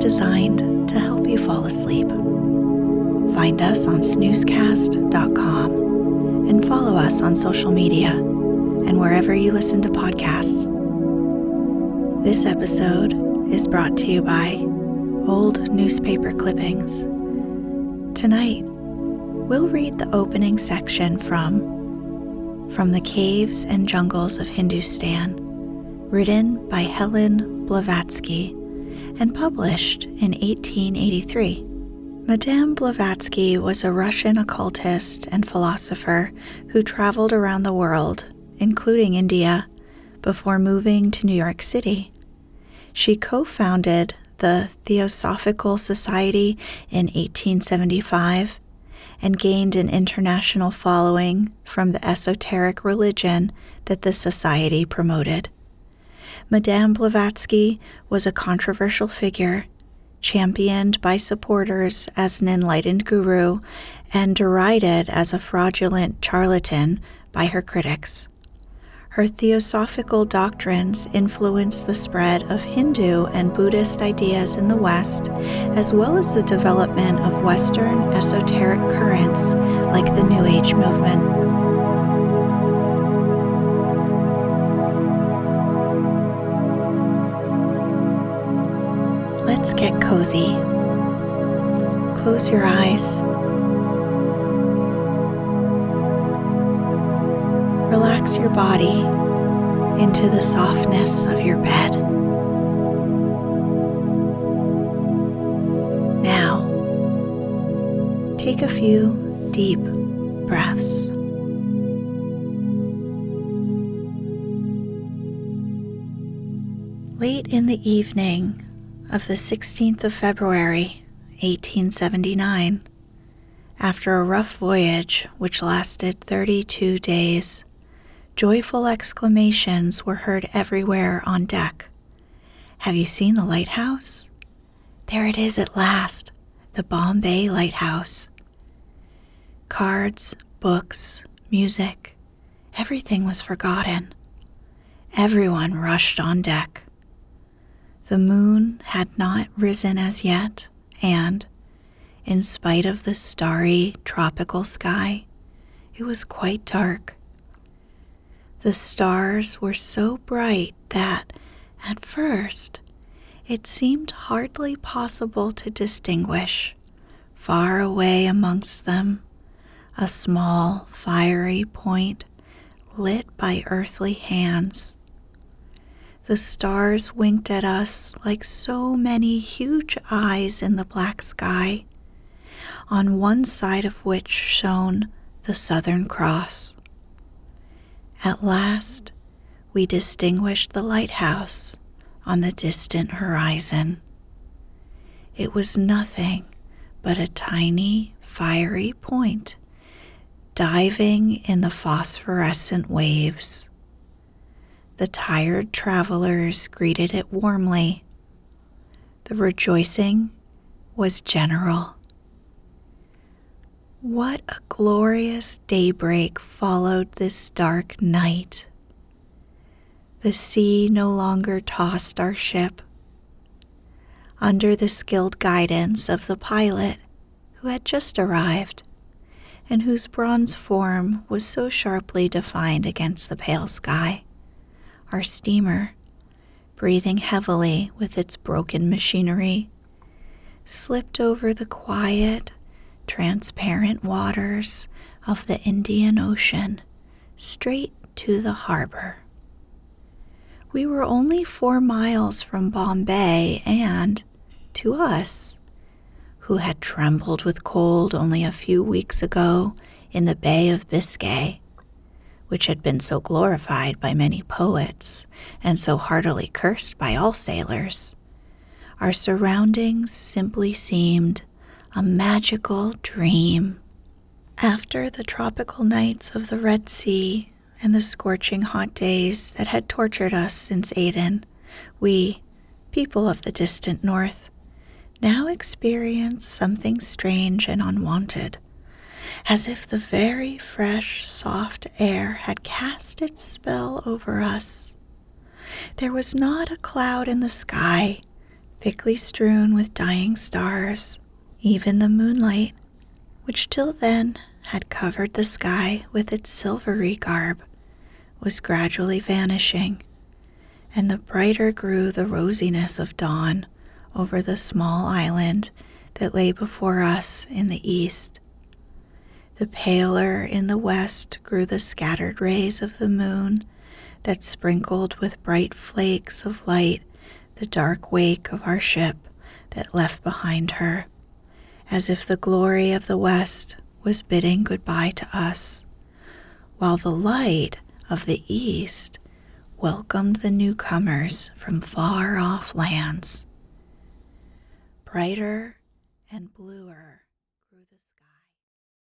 Designed to help you fall asleep. Find us on snoozecast.com and follow us on social media and wherever you listen to podcasts. This episode is brought to you by Old Newspaper Clippings. Tonight, we'll read the opening section from From the Caves and Jungles of Hindustan written by Helen Blavatsky and published in 1883. Madame Blavatsky was a Russian occultist and philosopher who traveled around the world, including India, before moving to New York City. She co founded the Theosophical Society in 1875 and gained an international following from the esoteric religion that the society promoted. Madame Blavatsky was a controversial figure, championed by supporters as an enlightened guru and derided as a fraudulent charlatan by her critics. Her theosophical doctrines influenced the spread of Hindu and Buddhist ideas in the West, as well as the development of Western esoteric currents like the New Age movement. Cozy. Close your eyes. Relax your body into the softness of your bed. Now, take a few deep breaths. Late in the evening, of the 16th of February, 1879. After a rough voyage which lasted 32 days, joyful exclamations were heard everywhere on deck. Have you seen the lighthouse? There it is at last, the Bombay Lighthouse. Cards, books, music, everything was forgotten. Everyone rushed on deck. The moon had not risen as yet, and, in spite of the starry tropical sky, it was quite dark. The stars were so bright that, at first, it seemed hardly possible to distinguish, far away amongst them, a small fiery point lit by earthly hands. The stars winked at us like so many huge eyes in the black sky, on one side of which shone the Southern Cross. At last, we distinguished the lighthouse on the distant horizon. It was nothing but a tiny, fiery point diving in the phosphorescent waves. The tired travelers greeted it warmly. The rejoicing was general. What a glorious daybreak followed this dark night. The sea no longer tossed our ship. Under the skilled guidance of the pilot who had just arrived, and whose bronze form was so sharply defined against the pale sky, our steamer, breathing heavily with its broken machinery, slipped over the quiet, transparent waters of the Indian Ocean straight to the harbor. We were only four miles from Bombay, and, to us, who had trembled with cold only a few weeks ago in the Bay of Biscay, which had been so glorified by many poets and so heartily cursed by all sailors, our surroundings simply seemed a magical dream. After the tropical nights of the Red Sea and the scorching hot days that had tortured us since Aden, we, people of the distant north, now experience something strange and unwanted, as if the very fresh, soft air had cast its spell over us. There was not a cloud in the sky, thickly strewn with dying stars even the moonlight, which till then had covered the sky with its silvery garb, was gradually vanishing, and the brighter grew the rosiness of dawn over the small island that lay before us in the east. The paler in the west grew the scattered rays of the moon that sprinkled with bright flakes of light the dark wake of our ship that left behind her as if the glory of the West was bidding goodbye to us, while the light of the East welcomed the newcomers from far off lands. Brighter and bluer